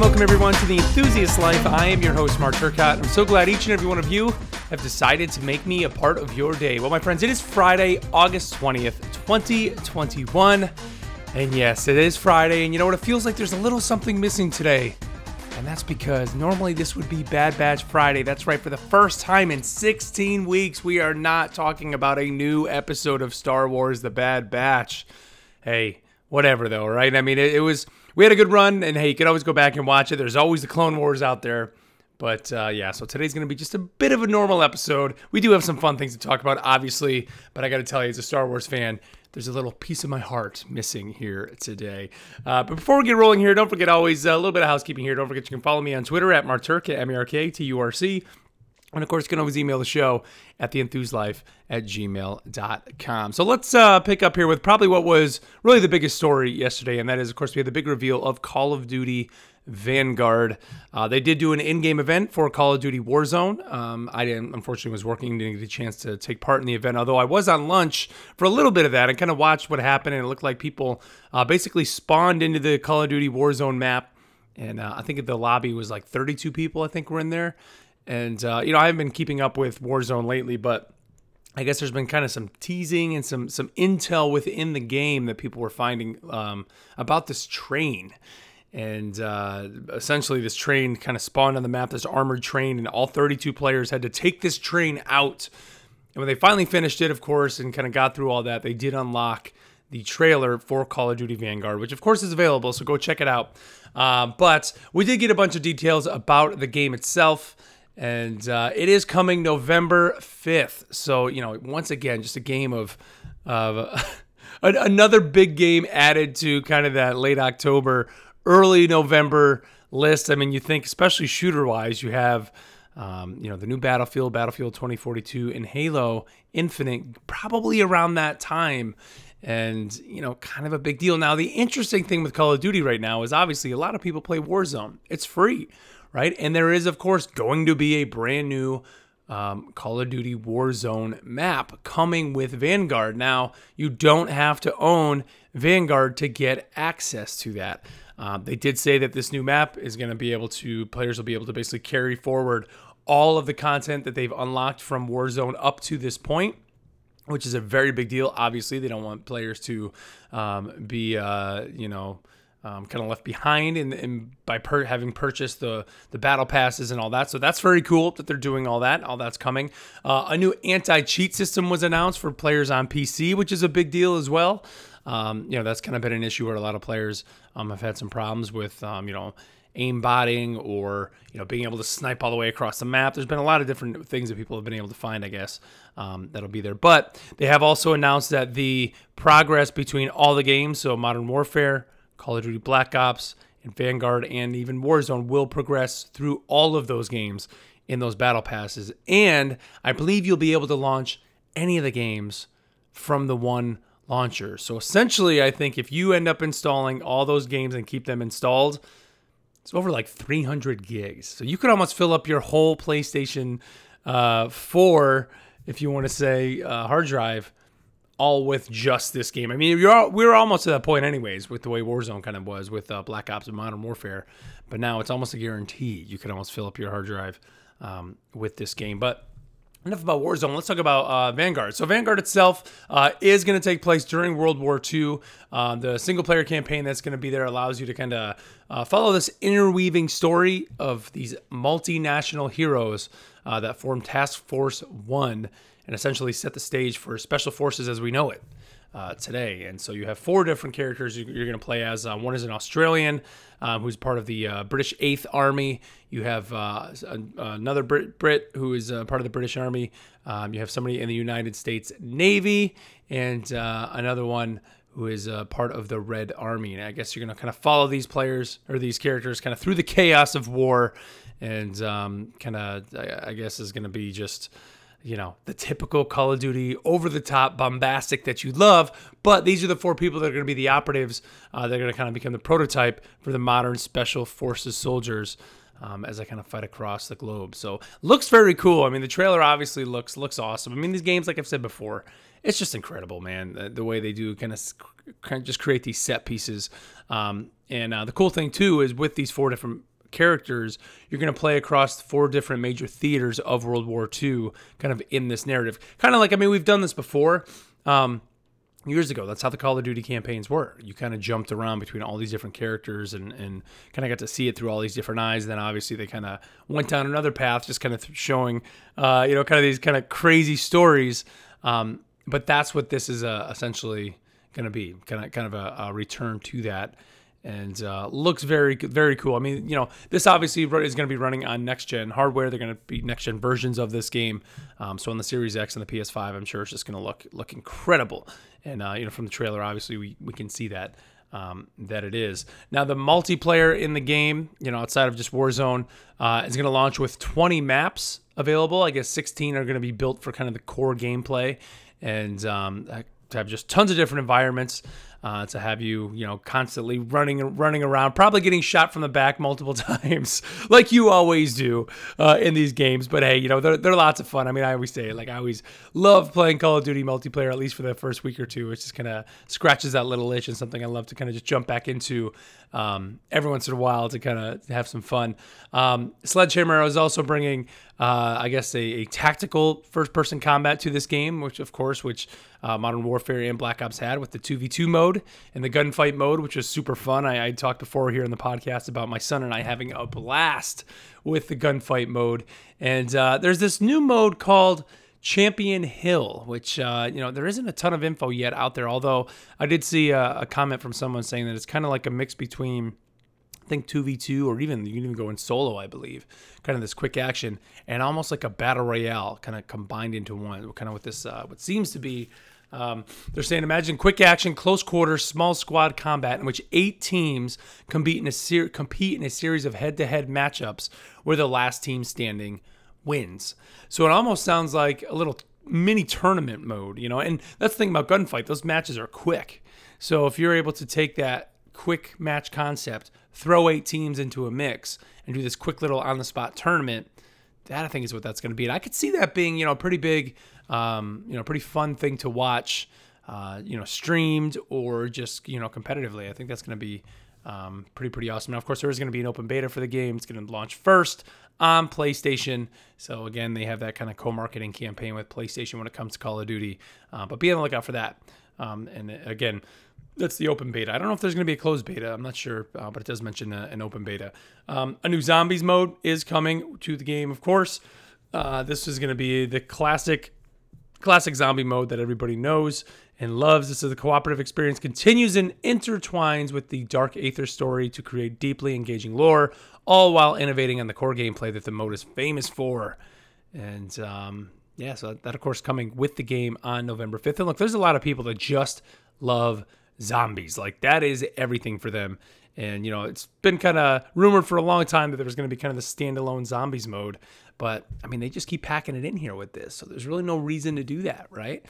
Welcome, everyone to the Enthusiast Life. I am your host, Mark Turcott. I'm so glad each and every one of you have decided to make me a part of your day. Well, my friends, it is Friday, August 20th, 2021. And yes, it is Friday, and you know what? It feels like there's a little something missing today. And that's because normally this would be Bad Batch Friday. That's right, for the first time in 16 weeks, we are not talking about a new episode of Star Wars The Bad Batch. Hey, whatever though, right? I mean, it, it was, we had a good run, and hey, you can always go back and watch it. There's always the Clone Wars out there. But uh, yeah, so today's going to be just a bit of a normal episode. We do have some fun things to talk about, obviously, but I got to tell you, as a Star Wars fan, there's a little piece of my heart missing here today. Uh, but before we get rolling here, don't forget always uh, a little bit of housekeeping here. Don't forget you can follow me on Twitter at MarkTurc, M E R K T U R C. And of course, you can always email the show at theenthuslife at gmail.com. So let's uh, pick up here with probably what was really the biggest story yesterday. And that is, of course, we had the big reveal of Call of Duty Vanguard. Uh, they did do an in-game event for Call of Duty Warzone. Um, I didn't, unfortunately, was working, didn't get a chance to take part in the event. Although I was on lunch for a little bit of that and kind of watched what happened, and it looked like people uh, basically spawned into the Call of Duty Warzone map. And uh, I think the lobby was like 32 people. I think were in there. And uh, you know, I haven't been keeping up with Warzone lately, but I guess there's been kind of some teasing and some some intel within the game that people were finding um, about this train. And uh, essentially this train kind of spawned on the map this armored train and all 32 players had to take this train out. And when they finally finished it of course and kind of got through all that they did unlock the trailer for call of duty vanguard which of course is available so go check it out. Uh, but we did get a bunch of details about the game itself and uh, it is coming november 5th so you know once again just a game of of another big game added to kind of that late october early November list. I mean, you think, especially shooter wise, you have. Um, you know, the new Battlefield, Battlefield 2042, and Halo Infinite, probably around that time. And, you know, kind of a big deal. Now, the interesting thing with Call of Duty right now is obviously a lot of people play Warzone. It's free, right? And there is, of course, going to be a brand new um, Call of Duty Warzone map coming with Vanguard. Now, you don't have to own Vanguard to get access to that. Um, they did say that this new map is going to be able to, players will be able to basically carry forward all of the content that they've unlocked from Warzone up to this point which is a very big deal. Obviously, they don't want players to um, be, uh, you know, um, kind of left behind and, in by per- having purchased the the battle passes and all that. So that's very cool that they're doing all that. All that's coming. Uh, a new anti cheat system was announced for players on PC, which is a big deal as well. Um, you know, that's kind of been an issue where a lot of players um, have had some problems with, um, you know, aim botting or you know being able to snipe all the way across the map. There's been a lot of different things that people have been able to find, I guess, um, that'll be there. But they have also announced that the progress between all the games, so Modern Warfare, Call of Duty Black Ops, and Vanguard, and even Warzone, will progress through all of those games in those battle passes. And I believe you'll be able to launch any of the games from the one launcher. So essentially, I think if you end up installing all those games and keep them installed, it's over like 300 gigs. So you could almost fill up your whole PlayStation uh, 4, if you want to say, uh, hard drive, all with just this game. I mean, you're we are almost to that point, anyways, with the way Warzone kind of was with uh, Black Ops and Modern Warfare. But now it's almost a guarantee you could almost fill up your hard drive um, with this game. But Enough about Warzone. Let's talk about uh, Vanguard. So, Vanguard itself uh, is going to take place during World War II. Uh, the single player campaign that's going to be there allows you to kind of uh, follow this interweaving story of these multinational heroes uh, that form Task Force One and essentially set the stage for special forces as we know it uh, today. And so you have four different characters you're going to play as. Uh, one is an Australian um, who's part of the uh, British Eighth Army. You have uh, another Brit, Brit who is uh, part of the British Army. Um, you have somebody in the United States Navy, and uh, another one who is part of the Red Army. And I guess you're going to kind of follow these players or these characters kind of through the chaos of war, and um, kind of I, I guess is going to be just you know, the typical Call of Duty over the top bombastic that you love. But these are the four people that are going to be the operatives. Uh, they're going to kind of become the prototype for the modern special forces soldiers. Um, as I kind of fight across the globe, so looks very cool. I mean, the trailer obviously looks looks awesome. I mean, these games, like I've said before, it's just incredible, man. The, the way they do kind of kind of just create these set pieces. Um, and uh, the cool thing too is with these four different characters, you're going to play across four different major theaters of World War II, kind of in this narrative. Kind of like, I mean, we've done this before. Um, years ago. That's how the Call of Duty campaigns were. You kind of jumped around between all these different characters and, and kind of got to see it through all these different eyes. Then obviously they kind of went down another path, just kind of showing, uh, you know, kind of these kind of crazy stories. Um, but that's what this is uh, essentially going to be, kind of kind of a, a return to that and uh, looks very very cool. I mean, you know, this obviously is going to be running on next gen hardware. They're going to be next gen versions of this game. Um, so on the Series X and the PS5, I'm sure it's just going to look look incredible. And uh, you know, from the trailer, obviously we we can see that. Um, that it is. Now, the multiplayer in the game, you know, outside of just Warzone, uh, is going to launch with 20 maps available. I guess 16 are going to be built for kind of the core gameplay and um, have just tons of different environments uh, to have you, you know, constantly running running around, probably getting shot from the back multiple times, like you always do uh, in these games. But hey, you know, they're, they're lots of fun. I mean, I always say, like, I always love playing Call of Duty multiplayer, at least for the first week or two. It just kind of scratches that little itch and something I love to kind of just jump back into um, every once in a while to kind of have some fun. Um, Sledgehammer is also bringing, uh, I guess, a, a tactical first-person combat to this game, which, of course, which uh, Modern Warfare and Black Ops had with the 2v2 mode and the gunfight mode, which was super fun. I, I talked before here in the podcast about my son and I having a blast with the gunfight mode. And uh, there's this new mode called Champion Hill, which uh, you know there isn't a ton of info yet out there. Although I did see a, a comment from someone saying that it's kind of like a mix between I think 2v2 or even you can even go in solo, I believe. Kind of this quick action and almost like a battle royale kind of combined into one, kind of with this uh, what seems to be um, they're saying imagine quick action, close quarters, small squad combat in which eight teams compete in a ser- compete in a series of head-to-head matchups where the last team standing wins. So it almost sounds like a little mini tournament mode, you know. And that's the thing about gunfight; those matches are quick. So if you're able to take that quick match concept, throw eight teams into a mix, and do this quick little on-the-spot tournament, that I think is what that's going to be. And I could see that being, you know, a pretty big, um, you know, pretty fun thing to watch, uh, you know, streamed or just you know competitively. I think that's going to be um, pretty pretty awesome. Now, of course, there is going to be an open beta for the game. It's going to launch first on PlayStation. So again, they have that kind of co-marketing campaign with PlayStation when it comes to Call of Duty. Uh, but be on the lookout for that. Um, and again, that's the open beta. I don't know if there's going to be a closed beta. I'm not sure, uh, but it does mention a, an open beta. Um, a new zombies mode is coming to the game, of course. Uh, this is going to be the classic, classic zombie mode that everybody knows and loves. This is the cooperative experience continues and intertwines with the Dark Aether story to create deeply engaging lore, all while innovating on the core gameplay that the mode is famous for. And um, yeah, so that of course coming with the game on November 5th. And look, there's a lot of people that just love zombies. Like that is everything for them. And you know, it's been kind of rumored for a long time that there was going to be kind of the standalone zombies mode, but I mean, they just keep packing it in here with this. So there's really no reason to do that, right?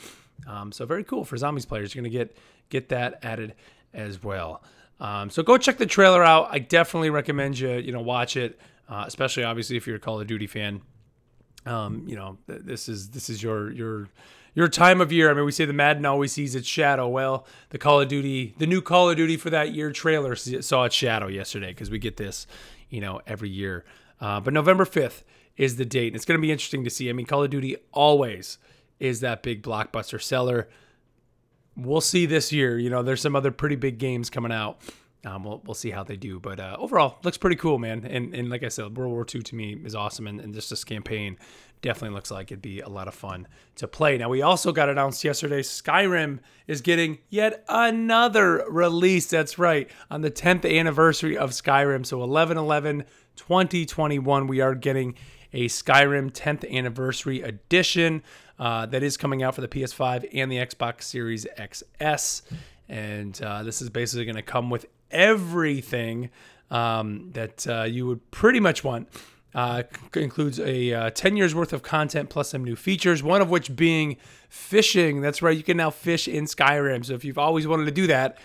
Um, so very cool for zombies players. You're going to get get that added as well. Um, so go check the trailer out. I definitely recommend you you know watch it, uh, especially obviously if you're a Call of Duty fan. Um, you know this is this is your your your time of year. I mean, we say the Madden always sees its shadow. Well, the Call of Duty, the new Call of Duty for that year trailer saw its shadow yesterday because we get this, you know, every year. Uh, but November 5th is the date. And it's going to be interesting to see. I mean, Call of Duty always is that big blockbuster seller. We'll see this year. You know, there's some other pretty big games coming out. Um, we'll, we'll see how they do. But uh, overall, looks pretty cool, man. And, and like I said, World War II to me is awesome. And, and just this campaign definitely looks like it'd be a lot of fun to play. Now, we also got announced yesterday Skyrim is getting yet another release. That's right, on the 10th anniversary of Skyrim. So 11 11 2021, we are getting a Skyrim 10th anniversary edition uh, that is coming out for the PS5 and the Xbox Series XS. And uh, this is basically going to come with everything um, that uh, you would pretty much want uh, includes a uh, 10 years worth of content plus some new features, one of which being fishing. That's right, you can now fish in Skyrim. So if you've always wanted to do that,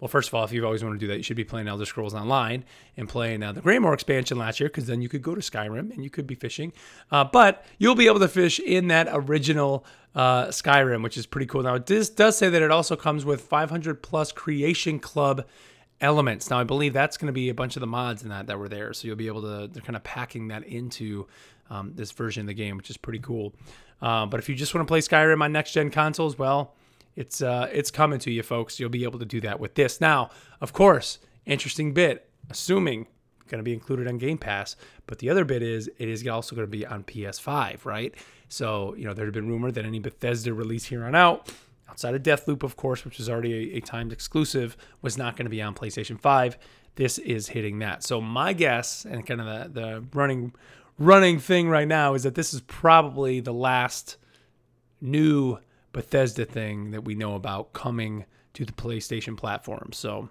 well, first of all, if you've always wanted to do that, you should be playing Elder Scrolls Online and playing uh, the Greymoor expansion last year, because then you could go to Skyrim and you could be fishing. Uh, but you'll be able to fish in that original uh, Skyrim, which is pretty cool. Now, this does say that it also comes with 500 plus Creation Club elements. Now, I believe that's going to be a bunch of the mods in that that were there, so you'll be able to. They're kind of packing that into um, this version of the game, which is pretty cool. Uh, but if you just want to play Skyrim on next gen consoles, well, it's uh, it's coming to you, folks. You'll be able to do that with this. Now, of course, interesting bit. Assuming going to be included on Game Pass, but the other bit is it is also going to be on PS5, right? So you know there had been rumor that any Bethesda release here on out, outside of Deathloop, of course, which is already a, a timed exclusive, was not going to be on PlayStation 5. This is hitting that. So my guess and kind of the, the running running thing right now is that this is probably the last new Bethesda thing that we know about coming to the PlayStation platform. So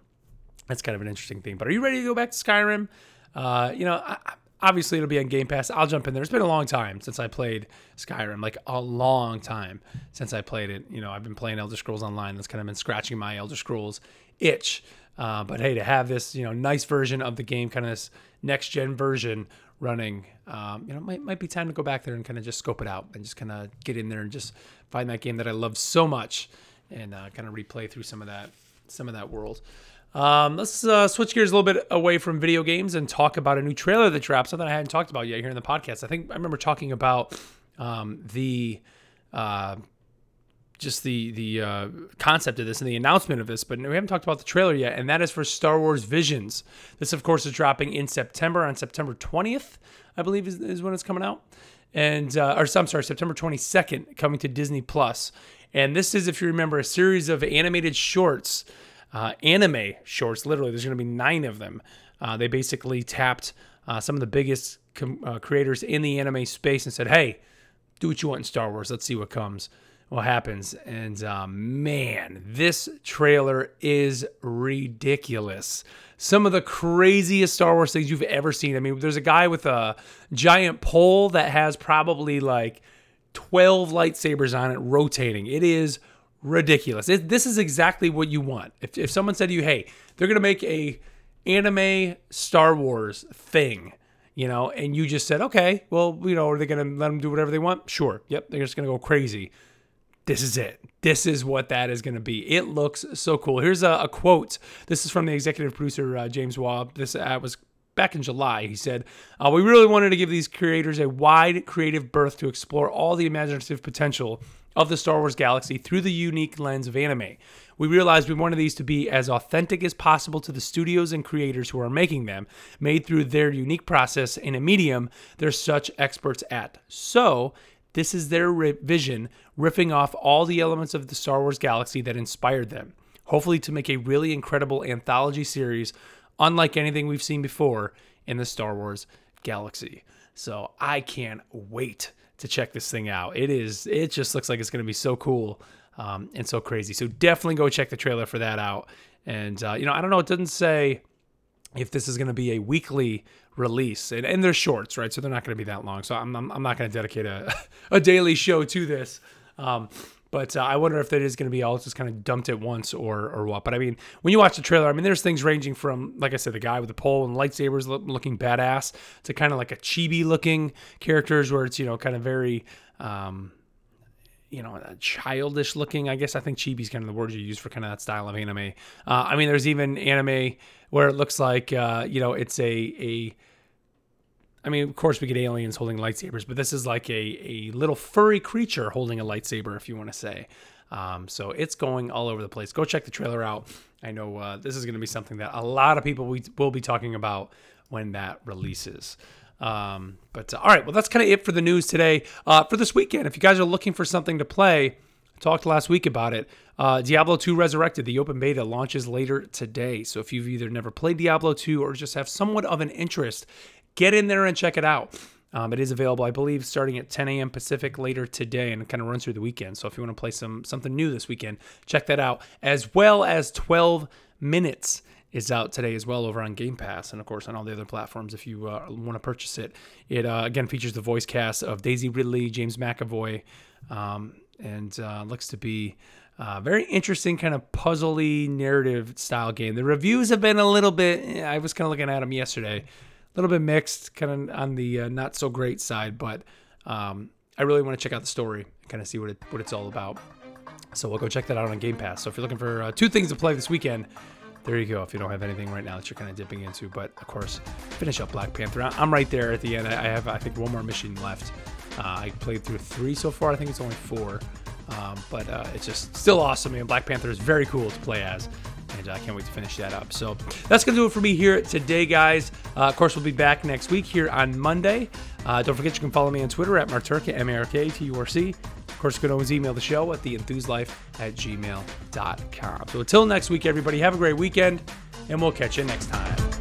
that's kind of an interesting thing. But are you ready to go back to Skyrim? Uh, you know, I, obviously it'll be on Game Pass. I'll jump in there. It's been a long time since I played Skyrim, like a long time since I played it. You know, I've been playing Elder Scrolls Online. That's kind of been scratching my Elder Scrolls itch. Uh, but hey, to have this, you know, nice version of the game, kind of this next gen version running, um, you know, might might be time to go back there and kind of just scope it out and just kind of get in there and just find that game that I love so much and uh, kind of replay through some of that some of that world. Um, let's uh, switch gears a little bit away from video games and talk about a new trailer that dropped. Something I hadn't talked about yet here in the podcast. I think I remember talking about um, the uh, just the the uh, concept of this and the announcement of this, but we haven't talked about the trailer yet, and that is for Star Wars Visions. This, of course, is dropping in September on September 20th, I believe, is, is when it's coming out, and uh, or I'm sorry, September 22nd, coming to Disney Plus. And this is, if you remember, a series of animated shorts uh, anime shorts. Literally, there's going to be nine of them. Uh, they basically tapped uh, some of the biggest com- uh, creators in the anime space and said, "Hey, do what you want in Star Wars. Let's see what comes." What happens? And um, man, this trailer is ridiculous. Some of the craziest Star Wars things you've ever seen. I mean, there's a guy with a giant pole that has probably like 12 lightsabers on it rotating. It is ridiculous. It, this is exactly what you want. If, if someone said to you, "Hey, they're gonna make a anime Star Wars thing," you know, and you just said, "Okay, well, you know, are they gonna let them do whatever they want?" Sure. Yep, they're just gonna go crazy. This is it. This is what that is going to be. It looks so cool. Here's a, a quote. This is from the executive producer uh, James Waugh. This uh, was back in July. He said, uh, "We really wanted to give these creators a wide creative berth to explore all the imaginative potential of the Star Wars galaxy through the unique lens of anime. We realized we wanted these to be as authentic as possible to the studios and creators who are making them, made through their unique process in a medium they're such experts at. So, this is their vision, riffing off all the elements of the Star Wars galaxy that inspired them, hopefully, to make a really incredible anthology series unlike anything we've seen before in the Star Wars galaxy. So, I can't wait to check this thing out. It is. It just looks like it's going to be so cool um, and so crazy. So definitely go check the trailer for that out. And uh, you know, I don't know. It doesn't say if this is going to be a weekly release, and, and they're shorts, right? So they're not going to be that long. So I'm I'm, I'm not going to dedicate a a daily show to this. Um, but uh, I wonder if that is going to be all just kind of dumped at once or or what. But I mean, when you watch the trailer, I mean, there's things ranging from, like I said, the guy with the pole and lightsabers looking badass to kind of like a chibi looking characters where it's you know kind of very. Um, you know, childish looking. I guess I think chibi is kind of the word you use for kind of that style of anime. Uh, I mean, there's even anime where it looks like, uh, you know, it's a a I mean, of course, we get aliens holding lightsabers, but this is like a, a little furry creature holding a lightsaber, if you want to say. Um, so it's going all over the place. Go check the trailer out. I know uh, this is going to be something that a lot of people we will be talking about when that releases. Um, but uh, all right, well, that's kind of it for the news today. Uh, for this weekend, if you guys are looking for something to play, I talked last week about it. Uh, Diablo 2 Resurrected, the open beta launches later today. So if you've either never played Diablo 2 or just have somewhat of an interest get in there and check it out. Um, it is available, I believe, starting at 10 a.m. Pacific later today, and it kind of runs through the weekend. So if you want to play some something new this weekend, check that out. As well as 12 minutes is out today as well over on Game Pass, and of course on all the other platforms. If you uh, want to purchase it, it uh, again features the voice cast of Daisy Ridley, James McAvoy, um, and uh, looks to be Uh, very interesting, kind of puzzly narrative style game. The reviews have been a little bit. I was kind of looking at them yesterday, a little bit mixed, kind of on the uh, not so great side. But um, I really want to check out the story and kind of see what it what it's all about. So we'll go check that out on Game Pass. So if you're looking for uh, two things to play this weekend, there you go. If you don't have anything right now that you're kind of dipping into, but of course, finish up Black Panther. I'm right there at the end. I have I think one more mission left. Uh, I played through three so far. I think it's only four. Um, but uh, it's just still awesome. And Black Panther is very cool to play as. And I can't wait to finish that up. So that's going to do it for me here today, guys. Uh, of course, we'll be back next week here on Monday. Uh, don't forget you can follow me on Twitter at Marturka, M A R K T U R C. Of course, you can always email the show at theenthuslife at gmail.com. So until next week, everybody, have a great weekend, and we'll catch you next time.